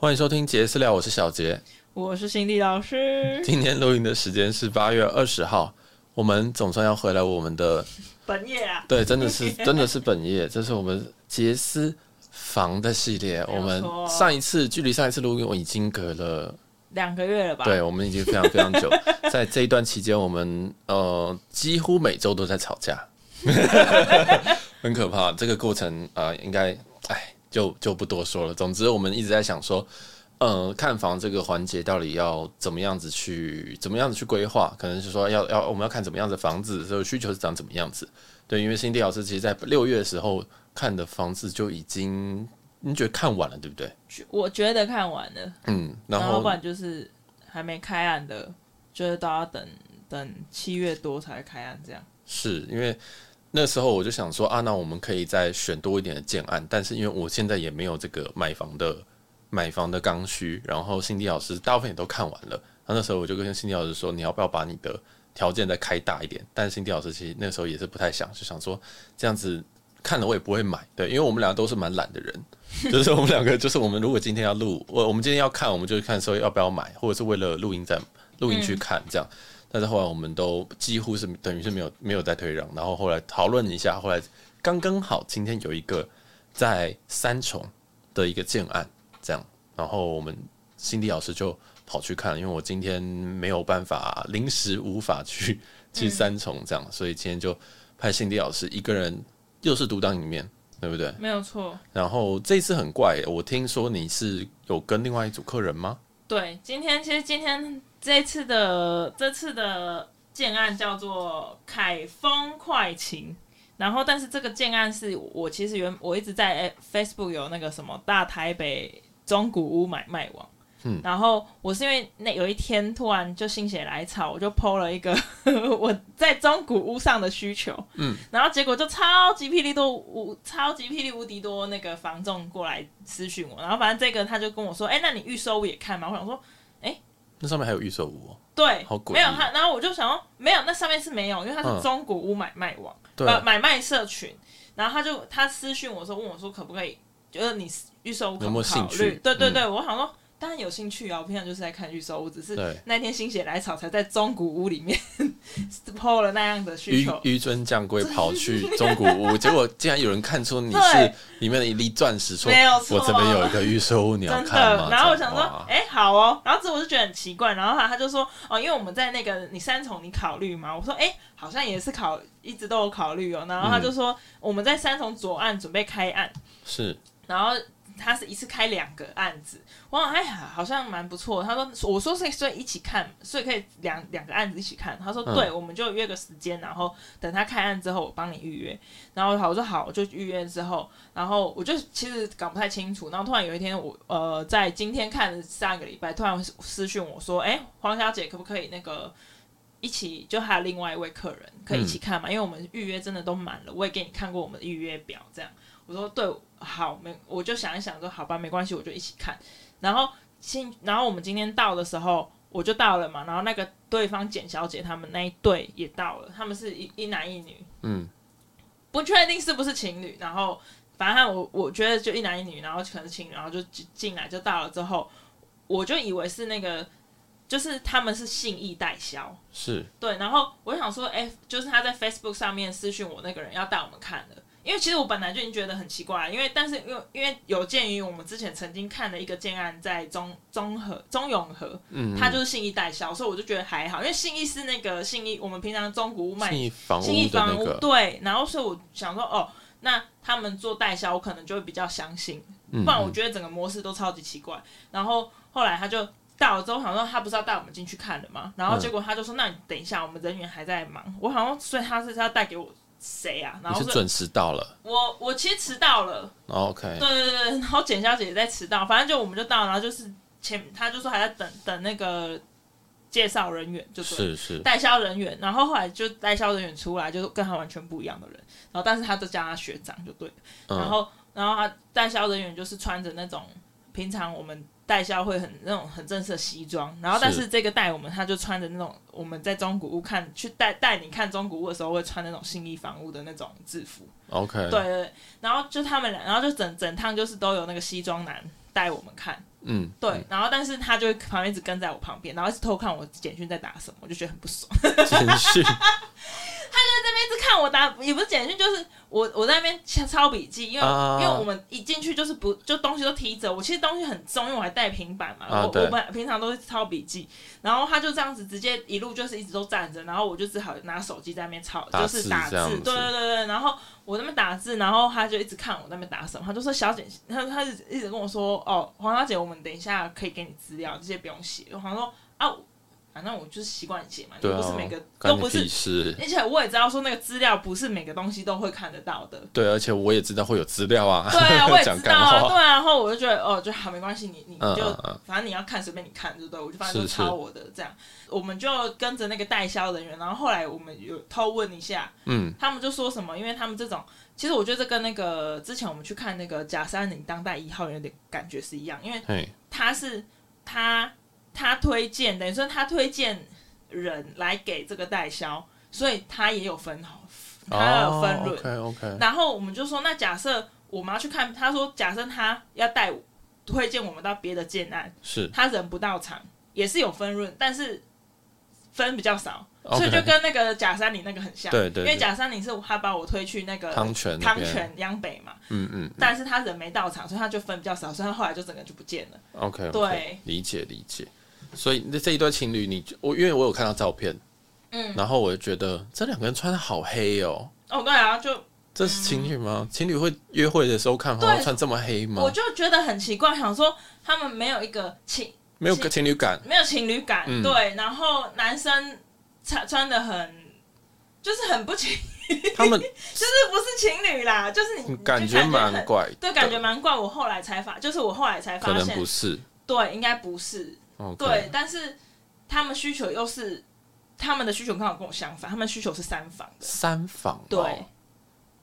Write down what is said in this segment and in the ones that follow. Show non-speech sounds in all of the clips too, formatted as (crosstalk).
欢迎收听杰私聊，我是小杰，我是心地老师。今天录音的时间是八月二十号，我们总算要回来我们的本业啊。对，真的是 (laughs) 真的是本业，这是我们杰私房的系列。我们上一次距离上一次录音，我已经隔了两个月了吧？对，我们已经非常非常久。(laughs) 在这一段期间，我们呃几乎每周都在吵架，(laughs) 很可怕。这个过程啊、呃，应该哎。就就不多说了。总之，我们一直在想说，呃，看房这个环节到底要怎么样子去，怎么样子去规划？可能是说要要我们要看怎么样的房子，所以需求是长怎么样子？对，因为新地老师其实在六月的时候看的房子就已经，你觉得看完了，对不对？我觉得看完了，嗯，然后不然就是还没开案的，就是都要等等七月多才开案，这样。是因为。那时候我就想说啊，那我们可以再选多一点的建案，但是因为我现在也没有这个买房的买房的刚需，然后心地老师大部分也都看完了，那那时候我就跟心地老师说，你要不要把你的条件再开大一点？但是心地老师其实那时候也是不太想，就想说这样子看了我也不会买，对，因为我们两个都是蛮懒的人，(laughs) 就是我们两个就是我们如果今天要录，我我们今天要看，我们就看说要不要买，或者是为了录音在录音去看这样。但是后来我们都几乎是等于是没有没有再退让，然后后来讨论一下，后来刚刚好今天有一个在三重的一个建案，这样，然后我们心地老师就跑去看，因为我今天没有办法，临时无法去去三重这样，所以今天就派心地老师一个人又是独当一面，对不对？没有错。然后这次很怪，我听说你是有跟另外一组客人吗？对，今天其实今天。这次的这次的建案叫做凯丰快晴，然后但是这个建案是我其实原我一直在 Facebook 有那个什么大台北中古屋买卖网，嗯，然后我是因为那有一天突然就心血来潮，我就 PO 了一个 (laughs) 我在中古屋上的需求，嗯，然后结果就超级霹雳多无超级霹雳无敌多那个房仲过来私讯我，然后反正这个他就跟我说，哎，那你预售屋也看吗？我想说，哎。那上面还有预售屋哦？对，好贵，没有他，然后我就想说，没有，那上面是没有，因为它是中古屋买卖网，呃、嗯，买卖社群，然后他就他私讯我说，问我说可不可以，就是你预售屋可不可以考虑？有没有兴趣？对对对，嗯、我想说。当然有兴趣啊！我平常就是在看预售屋，只是那天心血来潮，才在中古屋里面 (laughs) PO 了那样的需求。紆尊降贵跑去中古屋，(laughs) 结果竟然有人看出你是里面的一粒钻石，说：“没有错，我这边有一个预售屋，你要看吗？”然后我想说：“哎、欸，好哦。”然后这我就觉得很奇怪。然后他他就说：“哦，因为我们在那个你三重，你考虑吗？”我说：“哎、欸，好像也是考，一直都有考虑哦。”然后他就说：“嗯、我们在三重左岸准备开案。”是，然后。他是一次开两个案子，我想，哎呀，好像蛮不错。他说，我说是所以一起看，所以可以两两个案子一起看。他说，对，嗯、我们就约个时间，然后等他开案之后，我帮你预约。然后好，我说好，我就预约之后，然后我就其实搞不太清楚。然后突然有一天我，我呃在今天看的上个礼拜，突然私讯我说，哎，黄小姐可不可以那个一起？就还有另外一位客人可以一起看嘛？嗯、因为我们预约真的都满了，我也给你看过我们的预约表，这样。我说对，好，没，我就想一想说，好吧，没关系，我就一起看。然后今，然后我们今天到的时候，我就到了嘛。然后那个对方简小姐他们那一对也到了，他们是一一男一女，嗯，不确定是不是情侣。然后反正我我觉得就一男一女，然后可能是情侣，然后就进来就到了之后，我就以为是那个，就是他们是信义代销，是对。然后我想说，哎，就是他在 Facebook 上面私讯我那个人要带我们看的。因为其实我本来就已经觉得很奇怪，因为但是因为因为有鉴于我们之前曾经看了一个建案在中中和中永和，嗯，它就是信义代销，所以我就觉得还好，因为信义是那个信义，我们平常中古屋卖信义房屋，信义房屋对，然后所以我想说哦，那他们做代销，我可能就会比较相信，不然我觉得整个模式都超级奇怪。然后后来他就到了之后，想说他不是要带我们进去看的吗？然后结果他就说，那你等一下，我们人员还在忙，我好像所以他是要带给我。谁啊？然后是准时到了。我我其实迟到了。OK。对对对，然后简小姐也在迟到，反正就我们就到，然后就是前他就说还在等等那个介绍人员，就是是代销人员，然后后来就代销人员出来，就是跟他完全不一样的人，然后但是他都叫他学长就对，然后、嗯、然后他代销人员就是穿着那种平常我们。代销会很那种很正式的西装，然后但是这个带我们，他就穿着那种我们在中古屋看去带带你看中古屋的时候会穿那种新衣房屋的那种制服。OK，对对对，然后就他们俩，然后就整整趟就是都有那个西装男带我们看，嗯，对，然后但是他就会旁边一直跟在我旁边，然后一直偷看我简讯在打什么，我就觉得很不爽。(laughs) 简讯。一直看我打，也不是简讯，就是我我在那边抄笔记，因为、uh, 因为我们一进去就是不就东西都提着，我其实东西很重，因为我还带平板嘛，uh, 我我们平常都是抄笔记，然后他就这样子直接一路就是一直都站着，然后我就只好拿手机在那边抄，就是打字，对对对对，然后我那边打字，然后他就一直看我那边打什么，他就说小姐，他他就一直跟我说，哦，黄小姐，我们等一下可以给你资料，这些不用写，我好像说啊。反正我就是习惯写嘛，又、啊、不是每个都不是，而且我也知道说那个资料不是每个东西都会看得到的。对，而且我也知道会有资料啊。对啊，(laughs) 我也知道啊。对啊，然后我就觉得哦，就好没关系，你你就嗯嗯嗯反正你要看随便你看，对不对？我就反正就抄我的这样。我们就跟着那个代销人员，然后后来我们有偷问一下，嗯，他们就说什么？因为他们这种，其实我觉得这跟那个之前我们去看那个假山岭当代一号有点感觉是一样，因为他是他。他推荐，等于说他推荐人来给这个代销，所以他也有分好，他有分润。Oh, okay, okay. 然后我们就说，那假设我们要去看，他说假设他要带推荐我们到别的建案，是他人不到场，也是有分润，但是分比较少，okay. 所以就跟那个假山岭那个很像。对对，对，因为假山岭是他把我推去那个汤泉汤泉央北嘛，嗯，嗯嗯，但是他人没到场，所以他就分比较少，所以他后来就整个就不见了。OK，, okay 对，理解理解。所以那这一对情侣，你我因为我有看到照片，嗯，然后我就觉得这两个人穿的好黑哦。哦，对啊，就这是情侣吗？嗯、情侣会约会的时候看好穿这么黑吗？我就觉得很奇怪，想说他们没有一个情，没有个情侣感，没有情侣感，嗯、对。然后男生穿穿的很，就是很不情，他们 (laughs) 就是不是情侣啦，就是你感觉蛮怪，对，感觉蛮怪。我后来才发，就是我后来才发现，可能不是，对，应该不是。Okay. 对，但是他们需求又是他们的需求刚好跟我相反，他们需求是三房的。三房、哦、对，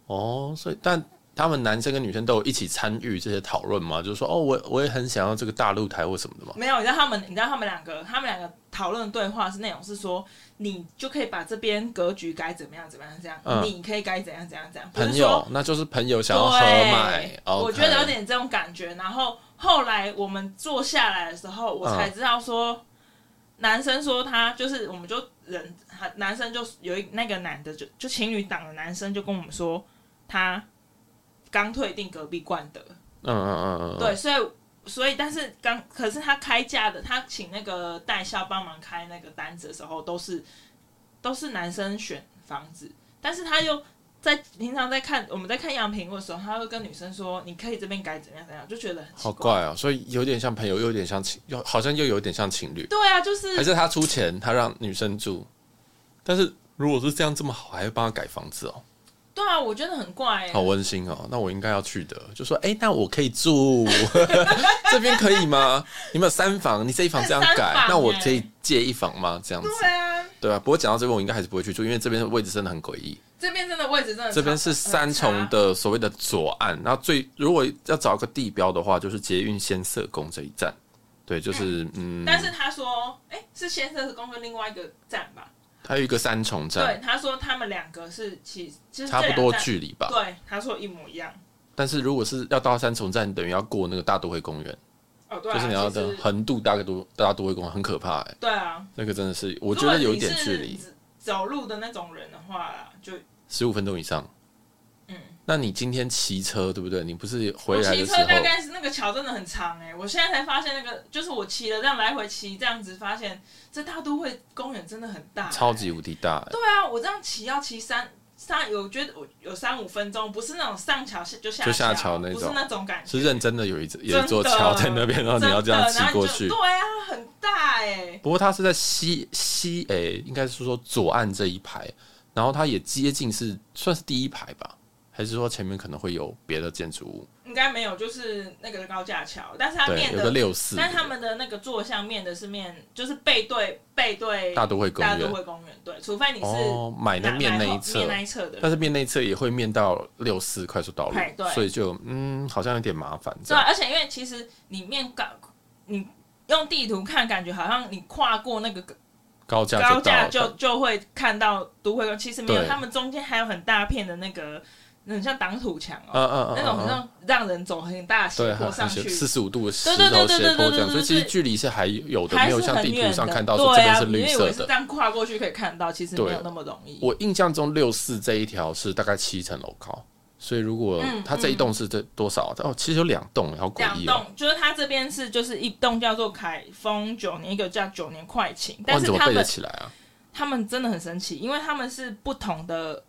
哦，所以但他们男生跟女生都有一起参与这些讨论吗？就是说，哦，我我也很想要这个大露台或什么的吗？没有，你知道他们，你知道他们两个，他们两个讨论的对话是内容是说，你就可以把这边格局该怎么样怎么样这样，嗯、你可以该怎样怎样怎样。朋友，那就是朋友想要合买我觉得有点这种感觉，然后。后来我们坐下来的时候，我才知道说，男生说他就是，我们就人，男生就有一那个男的就就情侣档的男生就跟我们说，他刚退订隔壁冠德，嗯嗯嗯嗯，对，所以所以但是刚可是他开价的，他请那个代销帮忙开那个单子的时候，都是都是男生选房子，但是他又。在平常在看我们在看样品的时候，他会跟女生说：“你可以这边改怎样怎样。”就觉得很好怪哦，所以有点像朋友，又有点像情，又好像又有点像情侣。对啊，就是还是他出钱，他让女生住。但是如果是这样这么好，还会帮他改房子哦。对啊，我觉得很怪，好温馨哦。那我应该要去的，就说：“哎、欸，那我可以住 (laughs) 这边可以吗？你们有三房，你这一房这样改，那我可以借一房吗？这样子。”对啊，对啊。不过讲到这边，我应该还是不会去住，因为这边的位置真的很诡异。这边真的位置真的，这边是三重的所谓的左岸，然后最如果要找一个地标的话，就是捷运先社宫这一站，对，就是嗯。嗯，但是他说，哎、欸，是先社宫跟另外一个站吧？还有一个三重站。对，他说他们两个是其实差不多距离吧？对，他说一模一样。但是如果是要到三重站，等于要过那个大都会公园。哦，对、啊，就是你要的横渡大概都大都会公园，很可怕哎。对啊，那个真的是，我觉得有一点距离。走路的那种人的话，就十五分钟以上。嗯，那你今天骑车对不对？你不是回来的时候？骑车大概是那个桥真的很长哎、欸，我现在才发现那个，就是我骑了这样来回骑这样子，发现这大都会公园真的很大、欸，超级无敌大、欸。对啊，我这样骑要骑三三，有觉得我有三五分钟，不是那种上桥就下就下桥那种，不是那种感觉，是认真的有一有一座桥在那边，然后你要这样骑过去。对啊，很大哎、欸。不过它是在西西哎、欸，应该是说左岸这一排，然后它也接近是算是第一排吧，还是说前面可能会有别的建筑物？应该没有，就是那个高架桥，但是它面的，有个六四，但他们的那个坐向面的是面，就是背对背对大都会公园，大都会公园，对，除非你是哦买那面那一侧，面那一侧的，但是面那一侧也会面到六四快速道路，对，所以就嗯，好像有点麻烦。对，而且因为其实你面高，你用地图看，感觉好像你跨过那个高架高架就就会看到都会公，其实没有，他们中间还有很大片的那个。那种像挡土墙哦，嗯嗯嗯，那种很像让人走很大斜坡上去，四十五度的石头斜坡这样，所以其实距离是还有的，没有像地图上看到说这边是绿色的。这样跨过去可以看到，其实没有那么容易。我印象中六四这一条是大概七层楼高，所以如果它这一栋是这多少？哦，其实有两栋，好诡异。两栋就是它这边是就是一栋叫做凯丰九年，一个叫九年快晴，但是他们背得起来啊？他们真的很神奇，因为他们是不同的。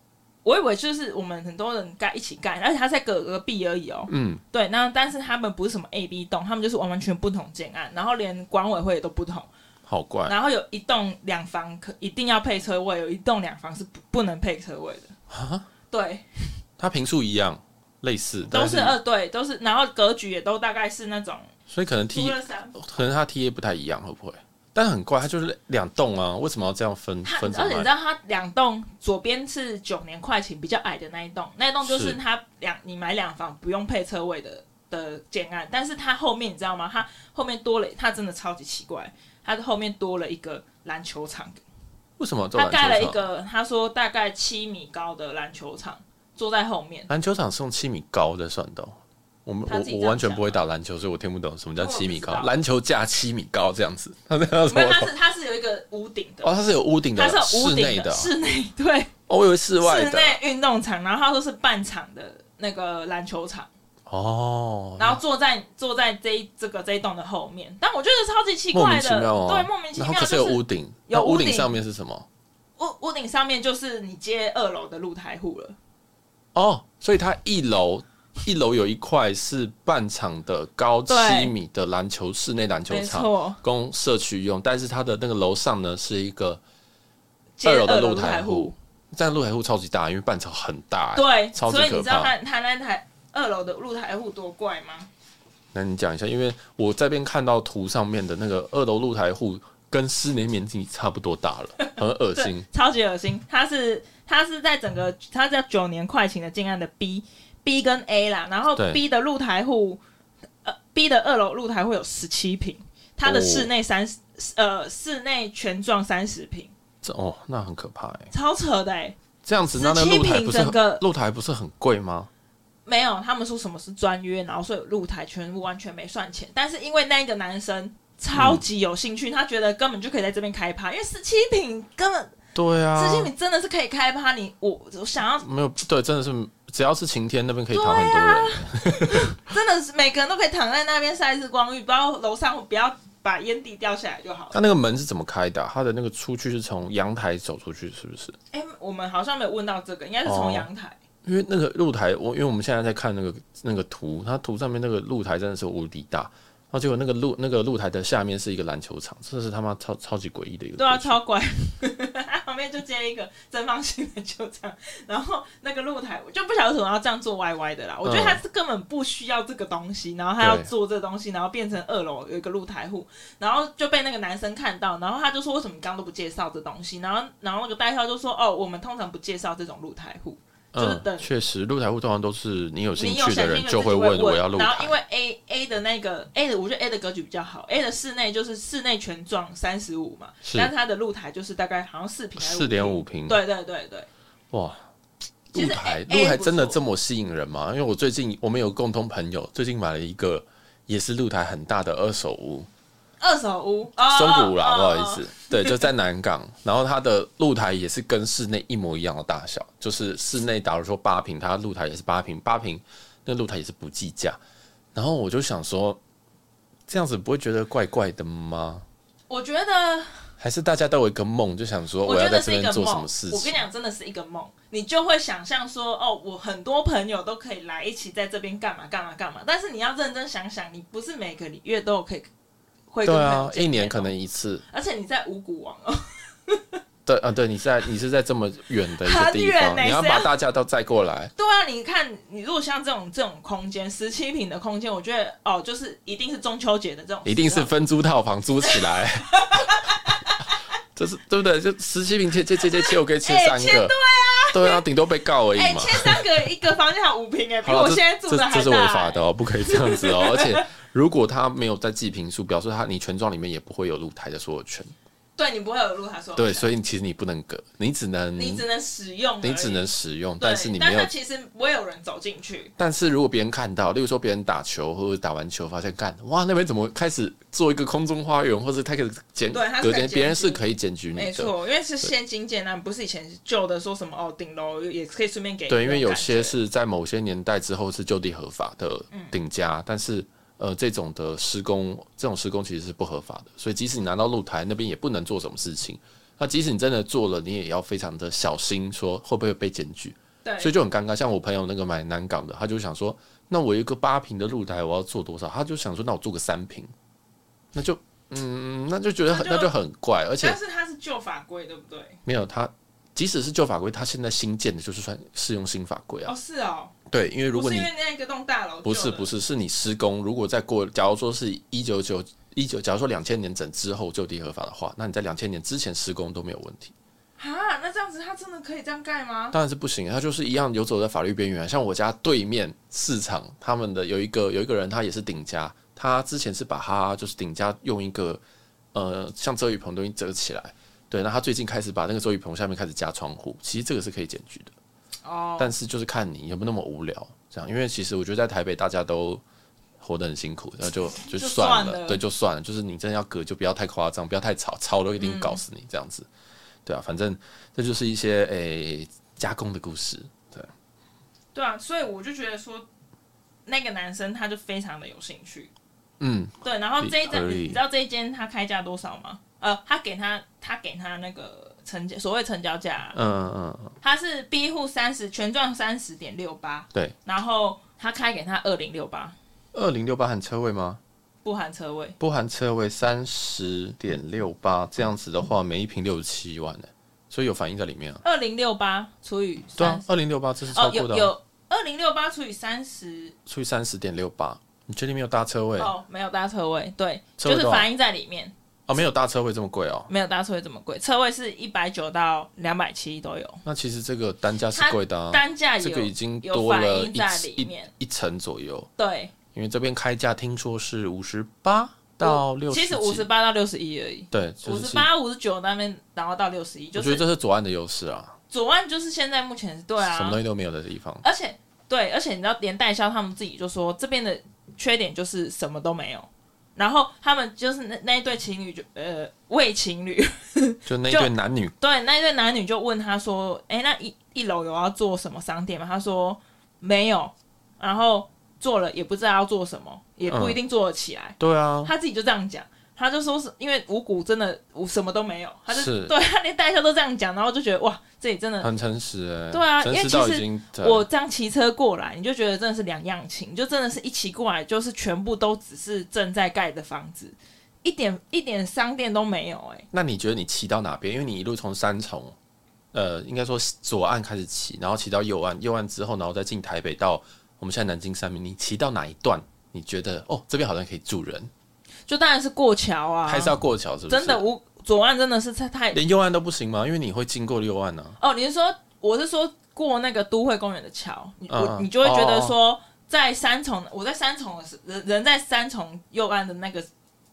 我以为就是我们很多人盖一起盖，而且它在隔隔壁而已哦。嗯，对，那但是他们不是什么 A、B 栋，他们就是完完全不同建案，然后连管委会也都不同。好怪。然后有一栋两房可一定要配车位，有一栋两房是不不能配车位的。啊？对。它平数一样，类似都是二对，都是，然后格局也都大概是那种。所以可能 T 可能它 TA 不太一样，会不会？但很怪，它就是两栋啊，为什么要这样分分？而且你知道，它两栋左边是九年快钱比较矮的那一栋，那一栋就是它两你买两房不用配车位的的建案，但是它后面你知道吗？它后面多了，它真的超级奇怪，它的后面多了一个篮球场。为什么？他盖了一个，他说大概七米高的篮球场，坐在后面。篮球场是用七米高的算的。我们我我完全不会打篮球，所以我听不懂什么叫七米高。篮球架七米高这样子，它这样子。没有，它是它是有一个屋顶的。哦，它是有屋顶的，它是屋顶的，室内对。哦，我以为室外的。室内运动场，然后他说是半场的那个篮球场。哦。然后坐在坐在这一这个这一栋的后面，但我觉得超级奇怪的，对，莫名其妙。可是有屋顶，有屋顶上面是什么？屋屋顶上面就是你接二楼的露台户了。哦，所以它一楼。一楼有一块是半场的高七米的篮球室内篮球场，供社区用。但是它的那个楼上呢，是一个二楼的露台户，这样露台户超级大，因为半场很大，对，超级可怕。所以你知道它它那台二楼的露台户多怪吗？那你讲一下，因为我这边看到图上面的那个二楼露台户跟室内面积差不多大了，很恶心，(laughs) 超级恶心。它是它是在整个它叫九年快晴的建案的 B。B 跟 A 啦，然后 B 的露台户，呃，B 的二楼露台会有十七平，它的室内三十，呃，室内全幢三十平。这哦，那很可怕哎，超扯的哎。这样子，那那露台不是整个露台不是很贵吗？没有，他们说什么是专约，然后所以露台全部完全没算钱。但是因为那个男生超级有兴趣，嗯、他觉得根本就可以在这边开趴，因为十七平根本对啊，十七平真的是可以开趴。你我我想要没有对，真的是。只要是晴天，那边可以躺很多人，啊、(laughs) 真的是每个人都可以躺在那边晒日光浴，不要楼上不要把烟蒂掉下来就好了。他那个门是怎么开的、啊？他的那个出去是从阳台走出去，是不是？哎、欸，我们好像没有问到这个，应该是从阳台、哦。因为那个露台，我因为我们现在在看那个那个图，它图上面那个露台真的是无敌大。然后结果那个露那个露台的下面是一个篮球场，这是他妈超超级诡异的一个。对啊，超怪。他 (laughs) 旁边就接了一个正方形篮球场，然后那个露台我就不晓得为什么要这样做歪歪的啦。我觉得他是根本不需要这个东西，然后他要做这个东西，然后变成二楼有一个露台户，然后就被那个男生看到，然后他就说为什么你刚刚都不介绍这东西？然后然后那个代销就说哦，我们通常不介绍这种露台户。嗯，确实，露台户通常都是你有兴趣的人就会问我要露台。然后因为 A A 的那个 A 的，我觉得 A 的格局比较好。A 的室内就是室内全幢三十五嘛，是但是它的露台就是大概好像四坪还是四点五平。对对对对。哇，露台露台真的这么吸引人吗？因为我最近我们有共同朋友，最近买了一个也是露台很大的二手屋。二手屋，中古屋啦，不好意思，对，就在南港，(laughs) 然后它的露台也是跟室内一模一样的大小，就是室内假如说八平，它露台也是八平，八平那露台也是不计价，然后我就想说，这样子不会觉得怪怪的吗？我觉得还是大家都有一个梦，就想说我要在这边做什么事情。我跟你讲，真的是一个梦，你就会想象说，哦，我很多朋友都可以来一起在这边干嘛干嘛干嘛，但是你要认真想想，你不是每个月都有可以。对啊，一年可能一次，而且你在五股王哦。对啊，对，你在你是在这么远的一个地方，欸、你要把大家都载过来。对啊，你看，你如果像这种这种空间，十七平的空间，我觉得哦，就是一定是中秋节的这种，一定是分租套房租起来。(laughs) 这是对不对？就十七平切切切切切，我可以切三个。欸、对啊，对啊，顶多被告而已嘛。欸、切三个一个房间还五平哎，比我现在住的还大。这是违法的哦，不可以这样子哦，而且。如果他没有在记平数，表示他你权状里面也不会有露台的所有权。对你不会有路他说。对，所以其实你不能隔，你只能你只能使用，你只能使用，但是你没有。但其实不会有人走进去。但是如果别人看到，例如说别人打球或者打完球发现，干哇那边怎么开始做一个空中花园，或者他可以检对，隔间，别人是可以检举你的。没错，因为是现金建案，不是以前旧的说什么哦顶楼也可以顺便给。对，因为有些是在某些年代之后是就地合法的顶加，嗯、但是。呃，这种的施工，这种施工其实是不合法的，所以即使你拿到露台那边也不能做什么事情。那即使你真的做了，你也要非常的小心，说会不会被检举。对，所以就很尴尬。像我朋友那个买南港的，他就想说，那我一个八平的露台，我要做多少？他就想说，那我做个三平，那就嗯，那就觉得很，那就，很怪。而且，但是它是旧法规，对不对？没有，它即使是旧法规，它现在新建的，就是算适用新法规啊。哦，是哦。对，因为如果你不是因为那个栋大楼，不是不是，是你施工，如果再过，假如说是一九九一九，假如说两千年整之后就地合法的话，那你在两千年之前施工都没有问题。啊，那这样子他真的可以这样盖吗？当然是不行，他就是一样游走在法律边缘。像我家对面市场，他们的有一个有一个人，他也是顶家，他之前是把他就是顶家用一个呃像遮雨棚东西遮起来，对，那他最近开始把那个遮雨棚下面开始加窗户，其实这个是可以检举的。哦，但是就是看你有没有那么无聊，这样，因为其实我觉得在台北大家都活得很辛苦，那就就算了，就算了，对，就算了，就是你真的要隔，就不要太夸张，不要太吵，吵了一定搞死你这样子，嗯、对啊，反正这就是一些诶、欸、加工的故事，对，对啊，所以我就觉得说那个男生他就非常的有兴趣，嗯，对，然后这一间你知道这一间他开价多少吗？呃，他给他他给他那个。成交所谓成交价，嗯嗯嗯，他是 B 户三十全幢三十点六八，对，然后他开给他二零六八，二零六八含车位吗？不含车位，不含车位三十点六八，这样子的话，每一平六十七万呢，所以有反映在里面啊。二零六八除以对啊，二零六八这是超过的，有二零六八除以三十，除以三十点六八，你确定没有搭车位？哦，没有搭车位，对，就是反映在里面。哦，没有大车位这么贵哦。没有大车位这么贵，车位是一百九到两百七都有。那其实这个单价是贵的啊，单价这个已经多了一层左右。对，因为这边开价听说是五十八到六十，其实五十八到六十一而已。对，五十八、五十九那边，然后到六十一。我觉得这是左岸的优势啊。左岸就是现在目前对啊，什么东西都没有的地方。而且对，而且你知道，连代销他们自己就说，这边的缺点就是什么都没有。然后他们就是那那一对情侣就呃为情侣，(laughs) 就那一对男女对那一对男女就问他说，哎，那一一楼有要做什么商店吗？他说没有，然后做了也不知道要做什么，也不一定做得起来。嗯、对啊，他自己就这样讲。他就说是因为五股真的我什么都没有，他就是对他连代销都这样讲，然后就觉得哇，这里真的很诚实哎。对啊，因为其实我这样骑车过来，你就觉得真的是两样情，就真的是一骑过来就是全部都只是正在盖的房子，一点一点商店都没有哎。那你觉得你骑到哪边？因为你一路从三重，呃，应该说左岸开始骑，然后骑到右岸，右岸之后，然后再进台北到我们现在南京三民，你骑到哪一段？你觉得哦，这边好像可以住人？就当然是过桥啊，还是要过桥，是不是？真的，我左岸真的是太太，连右岸都不行吗？因为你会经过右岸呢、啊。哦，你是说，我是说过那个都会公园的桥，你、嗯、我你就会觉得说，在三重，我在三重的时人人在三重右岸的那个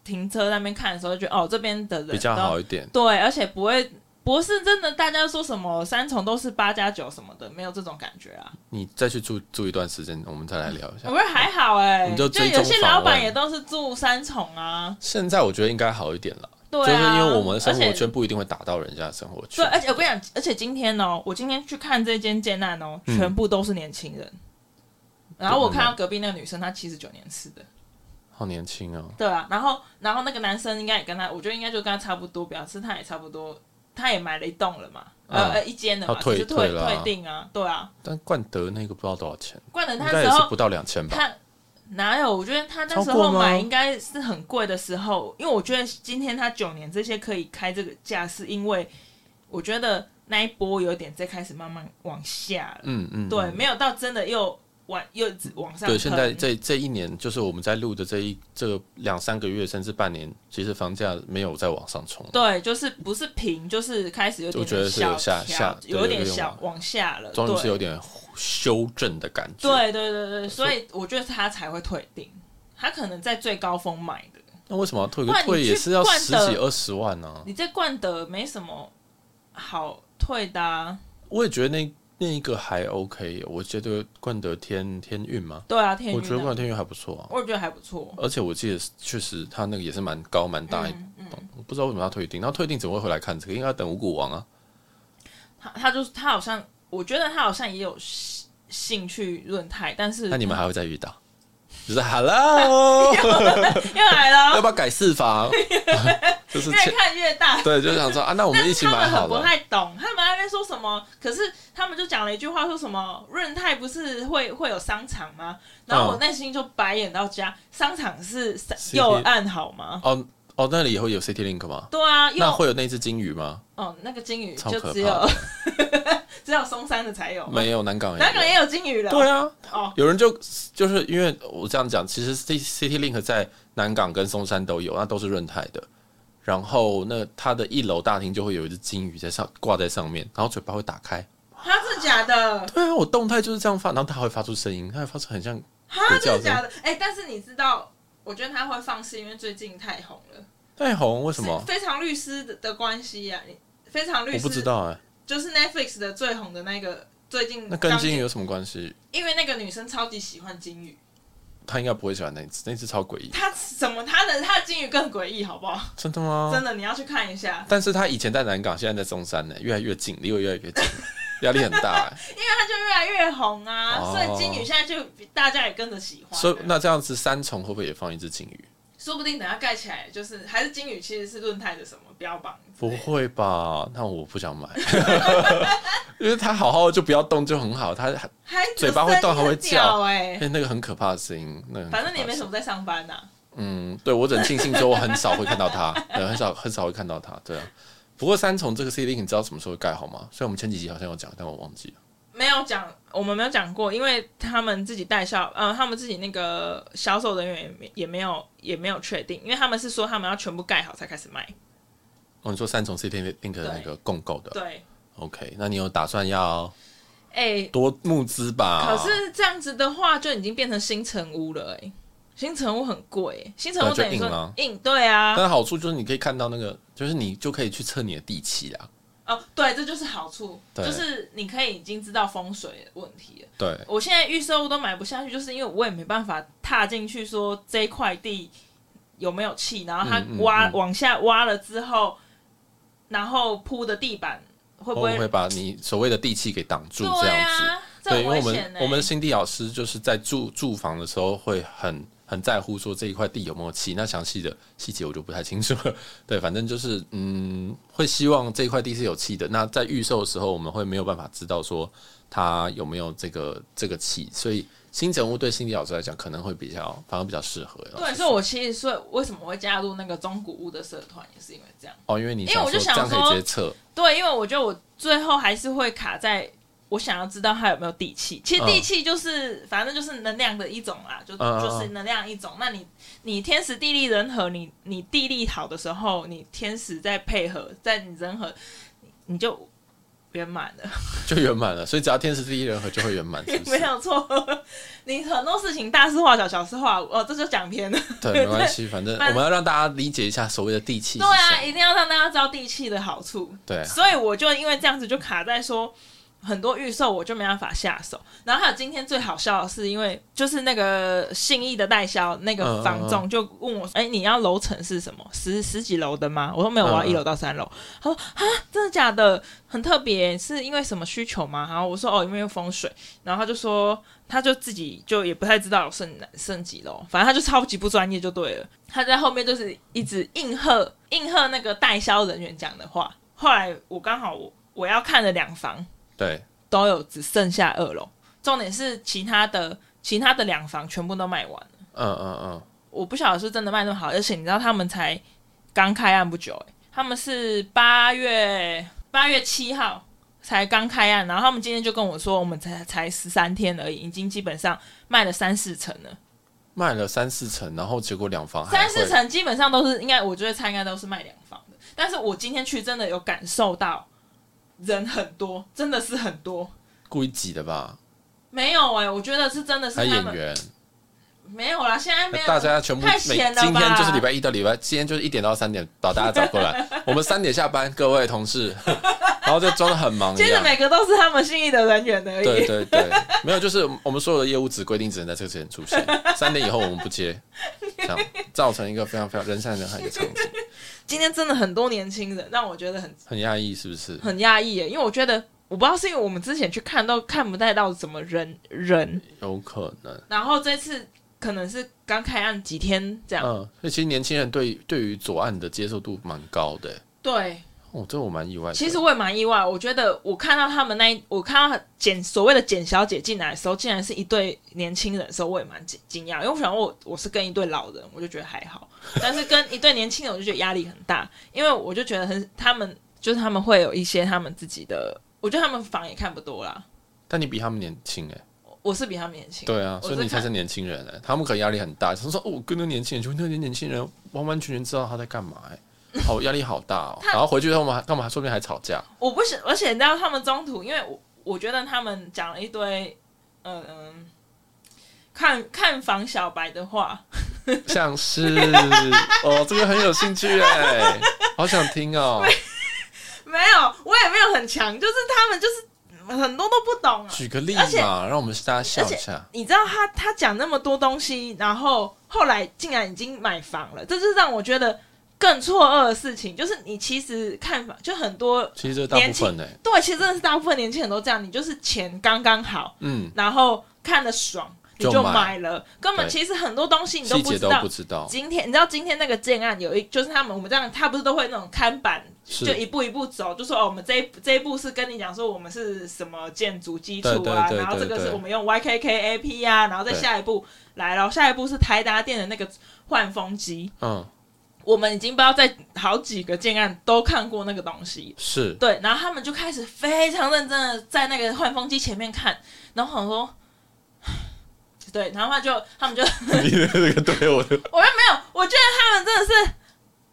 停车那边看的时候，就觉得哦，这边的人比较好一点，对，而且不会。不是真的，大家说什么三重都是八加九什么的，没有这种感觉啊。你再去住住一段时间，我们再来聊一下。我觉得还好哎、欸，就，就有些老板也都是住三重啊。现在我觉得应该好一点了，对啊，就是因为我们的生活圈不一定会打到人家的生活圈。对，而且我跟你讲，而且今天哦，我今天去看这间建案哦，全部都是年轻人。嗯、然后我看到隔壁那个女生，她七十九年次的，好年轻哦。对啊，然后然后那个男生应该也跟他，我觉得应该就跟他差不多，表示他也差不多。他也买了一栋了嘛，呃呃，一间的嘛，就退退订啊，对啊。但冠德那个不知道多少钱，冠德他那时候不到两千吧？他哪有？我觉得他那时候买应该是很贵的时候，因为我觉得今天他九年这些可以开这个价，是因为我觉得那一波有点在开始慢慢往下了，嗯嗯，对，没有到真的又。往又往上。对，现在这这一年，就是我们在录的这一这两三个月，甚至半年，其实房价没有再往上冲。对，就是不是平，就是开始有点小，我觉得是有下下，有点小往下了，终于是有点修正的感觉。对对对对，所以我觉得他才会退订，他可能在最高峰买的。那为什么要退？退也是要十几二十万呢、啊？你在冠德没什么好退的、啊。我也觉得那那一个还 OK，我觉得冠德天天运吗，对啊，天运、啊，我觉得冠德天运还不错啊。我也觉得还不错。而且我记得确实他那个也是蛮高蛮大一栋、嗯嗯，不知道为什么要退订，然后退订怎么会回来看这个？应该要等五谷王啊。他他就是他好像，我觉得他好像也有兴趣论泰，但是那你们还会再遇到？就是 Hello，(laughs) 又来了，要不要改四房？(laughs) 就是越看越大。对，就想说啊，那我们一起买好了。不太懂，他们那边说什么？可是他们就讲了一句话，说什么润泰不是会会有商场吗？然后我内心就白眼到家，嗯、商场是右岸好吗？哦哦，那里以后有 City Link 吗？对啊，那会有那只金鱼吗？哦，那个金鱼就只有 (laughs) 只有松山的才有，没有南港也有，南港也有金鱼了。对啊，哦，有人就就是因为我这样讲，其实 City Link 在南港跟松山都有，那都是润泰的。然后那它的一楼大厅就会有一只金鱼在上挂在上面，然后嘴巴会打开。它是假的？对啊，我动态就是这样发，然后它会发出声音，它会发出很像哈，这是假的？哎、欸，但是你知道？我觉得他会放是因为最近太红了。太红？为什么？非常律师的的关系呀、啊，非常律师。我不知道哎、欸。就是 Netflix 的最红的那个，最近那跟金鱼有什么关系？因为那个女生超级喜欢金鱼。他应该不会喜欢那只，那只超诡异。他什么？他的他的金鱼更诡异，好不好？真的吗？真的，你要去看一下。但是他以前在南港，现在在中山呢，越来越近，离我越来越近，压力很大哎。(laughs) 因为他就越来越红啊，哦、所以金鱼现在就大家也跟着喜欢。所以那这样子，三重会不会也放一只金鱼？说不定等下盖起来，就是还是金鱼，其实是论泰的什么标榜？不会吧？那我不想买，(laughs) 因为它好好的就不要动就很好。它还嘴巴会动，还会叫，哎、欸，那个很可怕的声音。那个、反正你也没什么在上班呐、啊。嗯，对，我只能庆幸说我很少会看到它，很少很少会看到它。对啊，不过三重这个 City Link 你知道什么时候会盖好吗？虽然我们前几集好像有讲，但我忘记了。没有讲，我们没有讲过，因为他们自己代销，呃，他们自己那个销售人员也没也没有也没有确定，因为他们是说他们要全部盖好才开始卖。哦，你说三重 City Link 的那个共购的，对，OK，那你有打算要哎多募资吧？可是这样子的话，就已经变成新城屋了，哎，新城屋很贵，新城屋等于说硬，对啊，但好处就是你可以看到那个，就是你就可以去测你的地气啦。哦，对，这就是好处，就是你可以已经知道风水的问题了。对，我现在预售屋都买不下去，就是因为我也没办法踏进去说这一块地有没有气，然后它挖、嗯嗯嗯、往下挖了之后，然后铺的地板会不会会，会把你所谓的地气给挡住？这样子，对，因为我们我们新地老师就是在住住房的时候会很。很在乎说这一块地有没有气，那详细的细节我就不太清楚了。(laughs) 对，反正就是嗯，会希望这一块地是有气的。那在预售的时候，我们会没有办法知道说它有没有这个这个气，所以新整屋对心理老师来讲可能会比较反而比较适合。对，所以我其实说为什么会加入那个中古屋的社团，也是因为这样。哦，因为你因为我就想说这样可以直接测。对，因为我觉得我最后还是会卡在。我想要知道他有没有地气，其实地气就是、嗯、反正就是能量的一种啦，就、嗯、就是能量一种。那你你天时地利人和，你你地利好的时候，你天时再配合，在你人和，你就圆满了，(laughs) 就圆满了。所以只要天时地利人和就会圆满，(laughs) 没有错。你很多事情大事化小，小事化无，哦，这就讲偏了。(laughs) 对，没关系，反正我们要让大家理解一下所谓的地气。对啊，一定要让大家知道地气的好处。对，所以我就因为这样子就卡在说。很多预售我就没办法下手，然后还有今天最好笑的是，因为就是那个信义的代销那个房仲就问我，哎、你要楼层是什么？十十几楼的吗？我说没有，我要一楼到三楼。他说啊，真的假的？很特别，是因为什么需求吗？然后我说哦，因为有风水。然后他就说，他就自己就也不太知道有剩剩几楼，反正他就超级不专业就对了。他在后面就是一直应和应和那个代销人员讲的话。后来我刚好我我要看了两房。对，都有只剩下二楼。重点是其他的其他的两房全部都卖完了。嗯嗯嗯，我不晓得是真的卖那么好，而且你知道他们才刚开案不久，欸，他们是八月八月七号才刚开案，然后他们今天就跟我说，我们才才十三天而已，已经基本上卖了三四成了。卖了三四层，然后结果两房三四层基本上都是应该，我觉得他应该都是卖两房的。但是我今天去真的有感受到。人很多，真的是很多，故意挤的吧？没有哎、欸，我觉得是真的是他们演员，没有啦，现在没有。大家全部太每今天就是礼拜一到礼拜，今天就是一点到三点，把大家找过来。(laughs) 我们三点下班，各位同事，(laughs) 然后就装的很忙。其实每个都是他们心仪的人员而已。对对对，没有，就是我们所有的业务只规定只能在这个时间出现，(laughs) 三点以后我们不接，这样造成一个非常非常人山人海的场景。今天真的很多年轻人，让我觉得很很压抑，是不是？很压抑耶，因为我觉得。我不知道是因为我们之前去看都看不太到什么人人，有可能。然后这次可能是刚开案几天这样。嗯，所以其实年轻人对对于左岸的接受度蛮高的。对。哦，这我蛮意外的。其实我也蛮意外，我觉得我看到他们那一，我看到简所谓的简小姐进来的时候，竟然是一对年轻人的时候，我也蛮惊惊讶，因为我想我我是跟一对老人，我就觉得还好，(laughs) 但是跟一对年轻人，我就觉得压力很大，因为我就觉得很他们就是他们会有一些他们自己的。我觉得他们房也看不多啦，但你比他们年轻哎、欸，我是比他们年轻，对啊，所以你才是年轻人哎、欸，他们可能压力很大，他说哦，我跟那年轻人，就那些年轻人完完全全知道他在干嘛哎、欸，(laughs) 好压力好大哦，然后回去他们他们还说不定还吵架，我不是，而且你知道他们中途，因为我我觉得他们讲了一堆嗯嗯，看看房小白的话，(laughs) 像是哦，这个很有兴趣哎、欸，(laughs) 好想听哦。没有，我也没有很强，就是他们就是很多都不懂啊。举个例子嘛，让我们大家笑一下。你知道他他讲那么多东西，然后后来竟然已经买房了，这是让我觉得更错愕的事情。就是你其实看法就很多，其实大部分呢、欸，对，其实真的是大部分年轻人都这样。你就是钱刚刚好，嗯，然后看得爽。你就买了，根本其实很多东西你都不知道。不知道。今天你知道今天那个建案有一，就是他们我们这样，他不是都会那种看板，就一步一步走，就说哦，我们这一这一步是跟你讲说我们是什么建筑基础啊，然后这个是我们用 YKKAP 啊，然后再下一步来了，下一步是台达电的那个换风机。嗯，我们已经不知道在好几个建案都看过那个东西，是对，然后他们就开始非常认真的在那个换风机前面看，然后我说。对，然后他就他们就 (laughs) 你的这个对我的，(laughs) 我又没有，我觉得他们真的是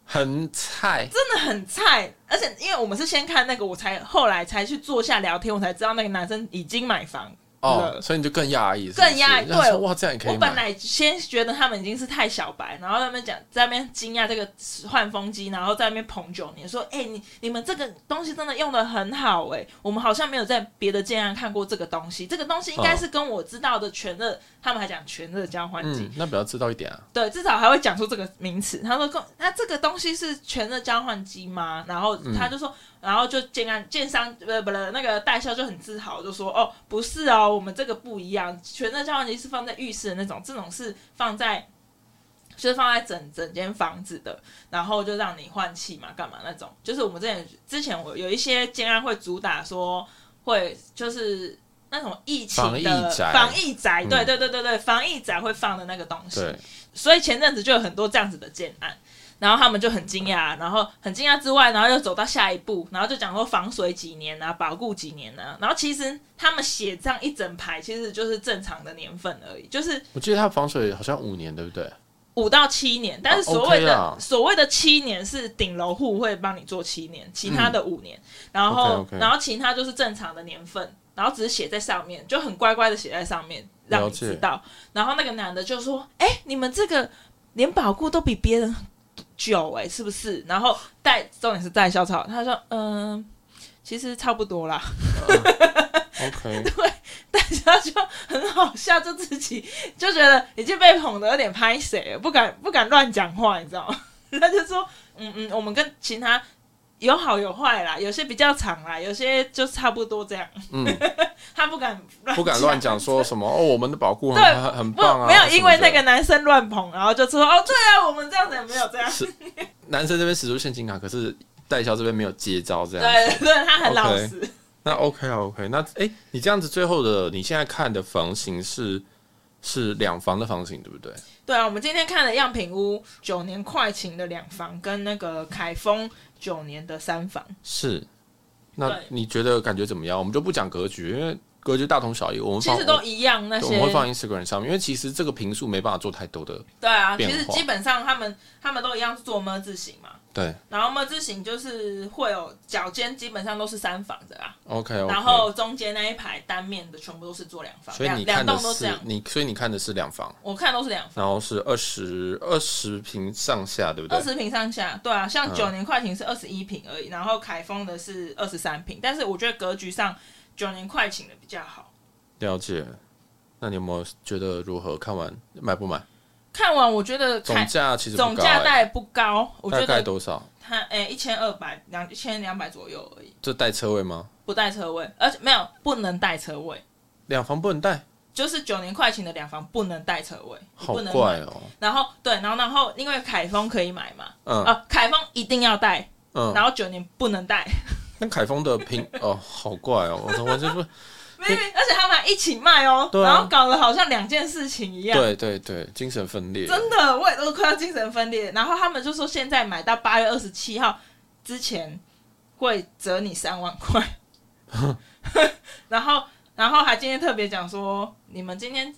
很菜，真的很菜。而且因为我们是先看那个，我才后来才去坐下聊天，我才知道那个男生已经买房。哦，所以你就更压抑，更压抑。对，哇，这样也可以。我本来先觉得他们已经是太小白，然后在那边讲，在那边惊讶这个换风机，然后在那边捧酒，你，说：“哎、欸，你你们这个东西真的用的很好哎、欸，我们好像没有在别的建案看过这个东西，这个东西应该是跟我知道的全热，哦、他们还讲全热交换机，嗯，那比较知道一点啊。对，至少还会讲出这个名词。他说：那这个东西是全热交换机吗？然后他就说。嗯然后就建安建商呃不了那个代销就很自豪就说哦不是哦我们这个不一样全热交换机是放在浴室的那种这种是放在就是放在整整间房子的然后就让你换气嘛干嘛那种。就是我们之前之前我有一些建安会主打说会就是那种疫情的防疫宅，防疫宅对对对对对防疫宅会放的那个东西，所以前阵子就有很多这样子的建案。然后他们就很惊讶，然后很惊讶之外，然后又走到下一步，然后就讲说防水几年啊，保固几年啊。然后其实他们写这样一整排，其实就是正常的年份而已。就是我记得他防水好像五年，对不对？五到七年，但是所谓的、啊 okay、所谓的七年是顶楼户会帮你做七年，其他的五年。嗯、然后 okay, okay 然后其他就是正常的年份，然后只是写在上面，就很乖乖的写在上面，让你知道。然后那个男的就说：“哎，你们这个连保固都比别人。”久哎、欸，是不是？然后带重点是带校草，他说嗯，其实差不多啦。Uh, OK，(laughs) 对，大家就很好笑，就自己就觉得已经被捧得有点拍谁，不敢不敢乱讲话，你知道吗？(laughs) 他就说嗯嗯，我们跟其他。有好有坏啦，有些比较长啦，有些就差不多这样。嗯，(laughs) 他不敢不敢乱讲说什么哦，我们的保护很对很棒啊，没有因为那个男生乱捧，然后就说哦，对啊，我们这样子也没有这样。是男生这边使出现金卡，可是代销这边没有接招，这样。对对，他很老实。Okay, 那 OK 啊，OK，那哎，你这样子最后的你现在看的房型是是两房的房型，对不对？对啊，我们今天看的样品屋九年快晴的两房，跟那个凯丰。九年的三房是，那你觉得感觉怎么样？我们就不讲格局，因为格局大同小异。我们其实都一样，那些我们会放 Instagram 上面，因为其实这个平数没办法做太多的。对啊，其实基本上他们他们都一样做么字形嘛。对，然后么字形就是会有脚尖，基本上都是三房的啦。OK，, okay 然后中间那一排单面的全部都是做两房，所以你看的是两你，所以你看的是两房，我看都是两房，然后是二十二十平上下，对不对？二十平上下，对啊，像九年快晴是二十一平而已，嗯、然后凯丰的是二十三平，但是我觉得格局上九年快晴的比较好。了解，那你有没有觉得如何？看完买不买？看完我觉得总价其实总价带不高，我觉得大概多少？它诶一千二百两一千两百左右而已。这带车位吗？不带车位，而且没有不能带车位。两房不能带？就是九年块钱的两房不能带车位，好怪哦。然后对，然后然后因为凯丰可以买嘛，嗯啊，凯丰一定要带，嗯，然后九年不能带。那凯丰的平 (laughs) 哦，好怪哦，我我就是。而且他们还一起卖哦，啊、然后搞得好像两件事情一样。对对对，精神分裂。真的，我也都快要精神分裂。然后他们就说，现在买到八月二十七号之前会折你三万块。(laughs) 然后，然后还今天特别讲说，你们今天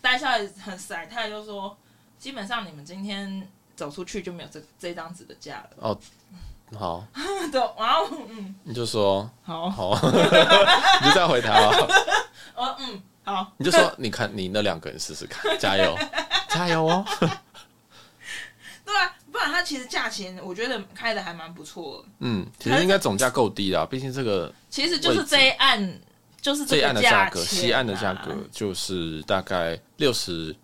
待下来很晒，他就说，基本上你们今天走出去就没有这这张纸的价了。哦。好，(laughs) 对，然后嗯，你就说。好，好，(laughs) 你就这样回答哦。(laughs) 哦，嗯，好，你就说，你看你那两个人试试看，加油，加油哦。对啊，不然它其实价钱我觉得开的还蛮不错。嗯，其实应该总价够低啦，毕竟这个其实就是这一案，就是这一案的价格，西岸的价格就是大概六十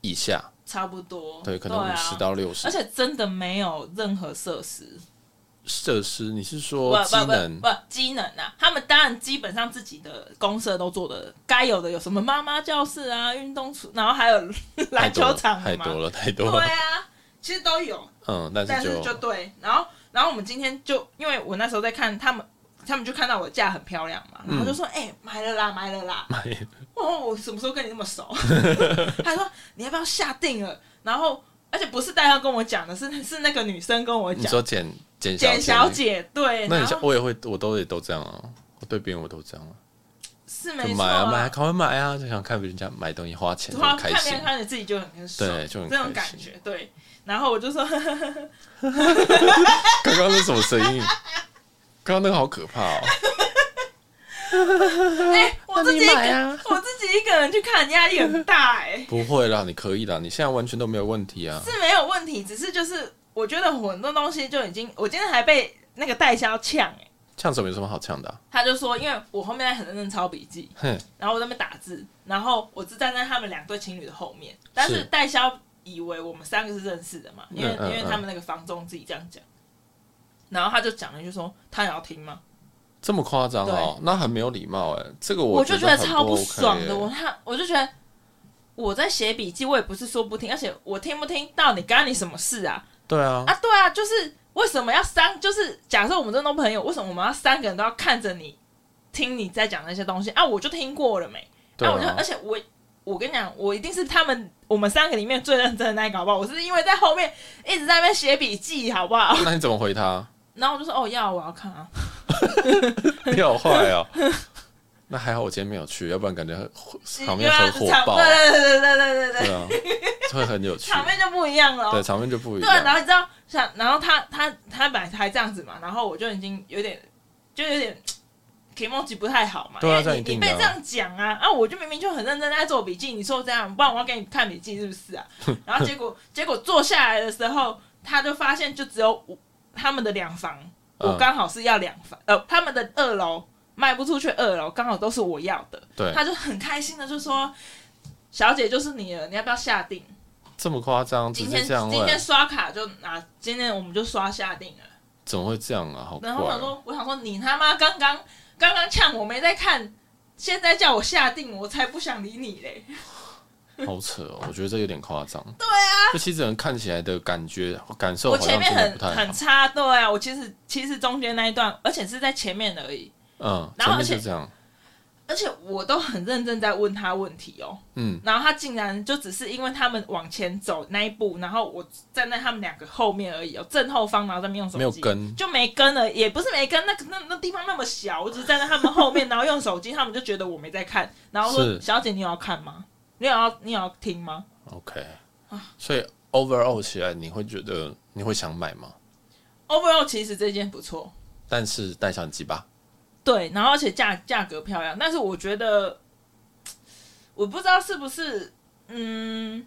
以下，差不多，对，可能五十到六十，而且真的没有任何设施。设施，你是说机能？不，机能啊！他们当然基本上自己的公社都做的该有的，有什么妈妈教室啊、运动处，然后还有篮球场，太多了，太多了。对啊，其实都有。嗯，但是就，但是就对。然后，然后我们今天就因为我那时候在看他们，他们就看到我的价很漂亮嘛，然后就说：“哎、嗯欸，买了啦，买了啦。(laughs) ”买了。哦，我什么时候跟你那么熟？(laughs) 他说：“你要不要下定了？”然后，而且不是代销跟我讲的，是是那个女生跟我讲。你说简。简简，小姐，对，那你像我也会，我都也都这样啊，我对别人我都这样啊，是没错，买啊买，赶快买啊，就想看别人家买东西花钱，花开心，看别人看自己就很开心，对，就很这种感觉，对。然后我就说，(laughs) 刚刚那什么声音？刚刚那个好可怕哦！(laughs) 哎、欸，我自己买啊，我自己一个人去看，压力很大哎、欸。(laughs) 不会啦，你可以啦，你现在完全都没有问题啊，是没有问题，只是就是。我觉得很多东西就已经，我今天还被那个代销呛哎，呛什么？有什么好呛的、啊？他就说，因为我后面在很认真抄笔记，哼然后我在那边打字，然后我是站在他们两对情侣的后面，但是代销以为我们三个是认识的嘛，因为、嗯嗯嗯、因为他们那个房东自己这样讲，然后他就讲了一句说，他也要听吗？这么夸张哦？那很没有礼貌哎，这个我，我就觉得超不爽的，欸、我他我就觉得我在写笔记，我也不是说不听，而且我听不听到你干你什么事啊？对啊，啊对啊，就是为什么要三？就是假设我们这种朋友，为什么我们要三个人都要看着你听你在讲那些东西啊？我就听过了没？对啊，我就而且我我跟你讲，我一定是他们我们三个里面最认真的那一个，好不好？我是因为在后面一直在那边写笔记，好不好？那你怎么回他？然后我就说哦要我要看啊，你 (laughs) 好坏哦。那还好我今天没有去，要不然感觉场面很火爆。对对对对对对对，对啊，会很有趣。场面就不一样了。对，场面就不一样。对，然后你知道，像然后他他他本来还这样子嘛，然后我就已经有点就有点情绪不太好嘛。对啊，因为你，你被这样讲啊，啊，我就明明就很认真在做笔记，你说这样，不然我要给你看笔记是不是啊？然后结果 (laughs) 结果坐下来的时候，他就发现就只有他们的两房，我刚好是要两房，呃，他们的二楼。卖不出去二楼，刚好都是我要的。对，他就很开心的就说：“小姐就是你了，你要不要下定？”这么夸张？今天今天刷卡就拿，今天我们就刷下定了。怎么会这样啊？好。然后我想说，我想说，你他妈刚刚刚刚呛我没在看，现在叫我下定，我才不想理你嘞。好扯哦，我觉得这有点夸张。对啊，这其实人看起来的感觉感受，我前面很很差。对啊，我其实其实中间那一段，而且是在前面而已。嗯，然后而且这样，而且我都很认真在问他问题哦。嗯，然后他竟然就只是因为他们往前走那一步，然后我站在他们两个后面而已哦，正后方，然后在那用手机，没有跟，就没跟了，也不是没跟，那那那地方那么小，我只是站在他们后面，(laughs) 然后用手机，他们就觉得我没在看，然后说：“小姐，你有要看吗？你有要你有要听吗？”OK，所以 overall 起来，你会觉得你会想买吗？overall 其实这件不错，但是带相机吧。对，然后而且价价格漂亮，但是我觉得我不知道是不是，嗯，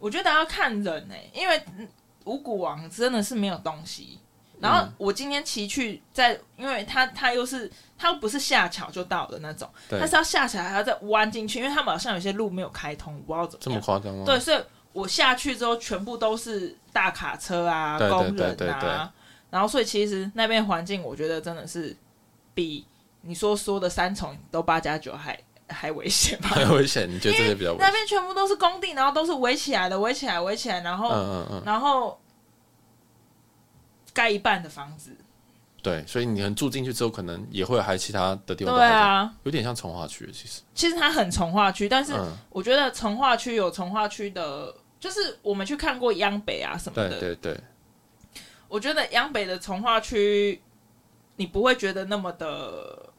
我觉得要看人呢、欸，因为五谷王真的是没有东西。然后我今天骑去在，因为它它又是它又不是下桥就到的那种，它是要下桥还要再弯进去，因为他们好像有些路没有开通，我不知道怎么这么夸张吗？对，所以我下去之后全部都是大卡车啊，工人啊。然后，所以其实那边环境，我觉得真的是比你说说的三重都八加九还还危险吧？(laughs) 还危险？你觉得这些比较危险？那边全部都是工地，然后都是围起来的，围起来，围起来，然后，嗯嗯嗯，然后盖一半的房子。对，所以你能住进去之后，可能也会还其他的地方。对啊，有点像从化区，其实。其实它很从化区，但是我觉得从化区有从化区的，就是我们去看过央北啊什么的，对对对。我觉得央北的从化区，你不会觉得那么的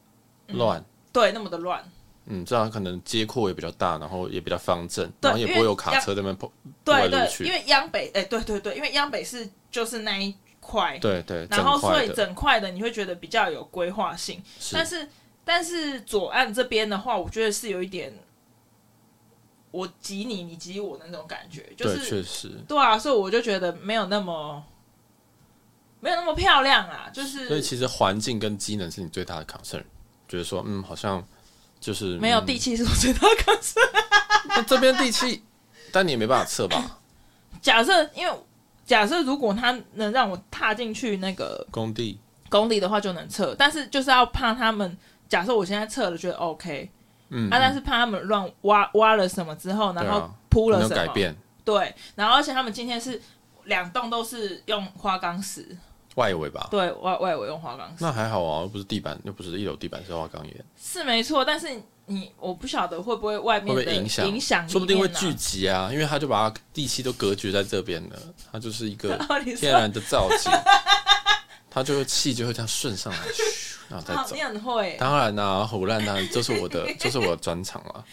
乱、嗯，对，那么的乱。嗯，这样可能街廓也比较大，然后也比较方正，然后也不会有卡车在那边跑。对对，因为央北，哎、欸，对对对，因为央北是就是那一块，对对，然后所以整块的你会觉得比较有规划性。是但是但是左岸这边的话，我觉得是有一点我挤你，你挤我的那种感觉，就是确实，对啊，所以我就觉得没有那么。没有那么漂亮啊，就是所以其实环境跟机能是你最大的 concern，觉得说嗯，好像就是没有地气是我最大的 concern。那这边地气，但你也没办法测吧？(laughs) 假设因为假设如果他能让我踏进去那个工地工地的话就能测，但是就是要怕他们。假设我现在测了觉得 OK，嗯，啊，但是怕他们乱挖挖了什么之后，然后铺了什么改变，对，然后而且他们今天是两栋都是用花岗石。外围吧，对外外围用花岗石，那还好啊，又不是地板，又不是一楼地板是花岗岩，是没错。但是你我不晓得会不会外面会影响影响，说不定会聚集啊，因为他就把它地气都隔绝在这边了，它就是一个 (laughs) 天然的造景，(laughs) 它就会气就会这样顺上来，(laughs) 然后再走。你很会，当然啦、啊，唬烂当然这是我的，这是我的专场了。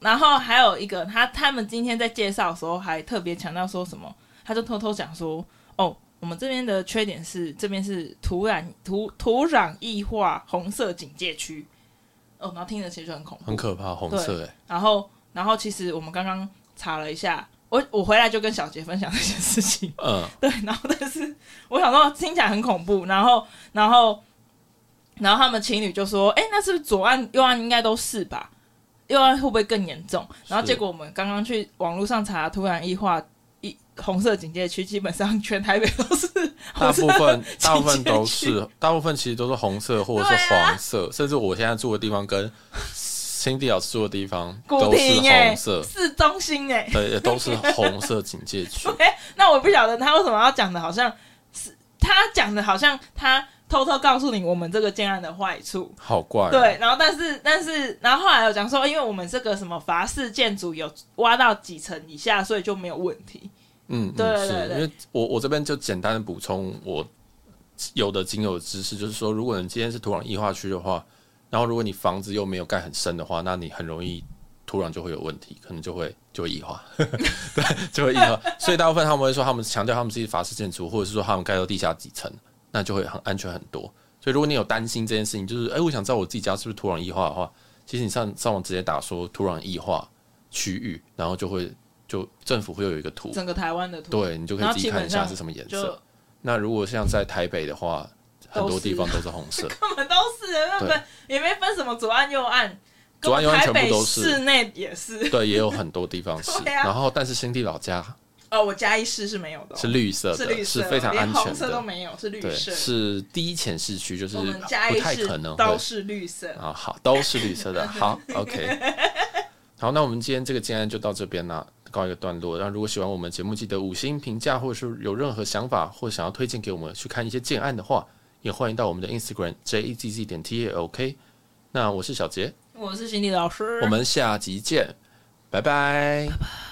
然后还有一个，他他们今天在介绍的时候还特别强调说什么，他就偷偷讲说哦。我们这边的缺点是，这边是土壤土土壤异化红色警戒区。哦，然后听着其实就很恐怖，很可怕，红色哎。然后，然后其实我们刚刚查了一下，我我回来就跟小杰分享这些事情。嗯，对。然后，但是我想说听起来很恐怖。然后，然后，然后他们情侣就说：“哎，那是不是左岸右岸应该都是吧？右岸会不会更严重？”然后结果我们刚刚去网络上查土壤液化。红色警戒区基本上全台北都是，大部分大部分 (laughs) 都是，大部分其实都是红色或者是黄色，啊、甚至我现在住的地方跟新地老师住的地方 (laughs) 都是红色，市中心哎，对，也都是红色警戒区。(laughs) 那我不晓得他为什么要讲的，好像是他讲的，好像他偷偷告诉你我们这个建案的坏处，好怪、啊。对，然后但是但是，然后后来有讲说，因为我们这个什么法式建筑有挖到几层以下，所以就没有问题。嗯，对，对，对，对，是因为我我这边就简单的补充我有的仅有的知识，就是说，如果你今天是土壤异化区的话，然后如果你房子又没有盖很深的话，那你很容易土壤就会有问题，可能就会就会异化，(laughs) 对，就会异化。(laughs) 所以大部分他们会说，他们强调他们自己筏式建筑，或者是说他们盖到地下几层，那就会很安全很多。所以如果你有担心这件事情，就是哎、欸，我想知道我自己家是不是土壤异化的话，其实你上上网直接打说土壤异化区域，然后就会。就政府会有一个图，整个台湾的图，对，你就可以自己看一下是什么颜色。那如果像在台北的话，很多地方都是红色，(laughs) 根本都是，那本也没分什么左岸右岸，左岸右岸全部都是，室内也是，对，也有很多地方是。(laughs) 然后，但是新地老家，哦，我嘉义市是没有的，是绿色的，是非常安全的，色都没有，是绿色，是低潜市区，就是不太可能都是绿色。啊，好，都是绿色的，好，OK，(laughs) 好，那我们今天这个建案就到这边了。告一个段落。那如果喜欢我们节目，记得五星评价，或者是有任何想法，或想要推荐给我们去看一些建案的话，也欢迎到我们的 Instagram j e z z 点 t a l k。那我是小杰，我是心理老师，我们下集见，拜拜。拜拜。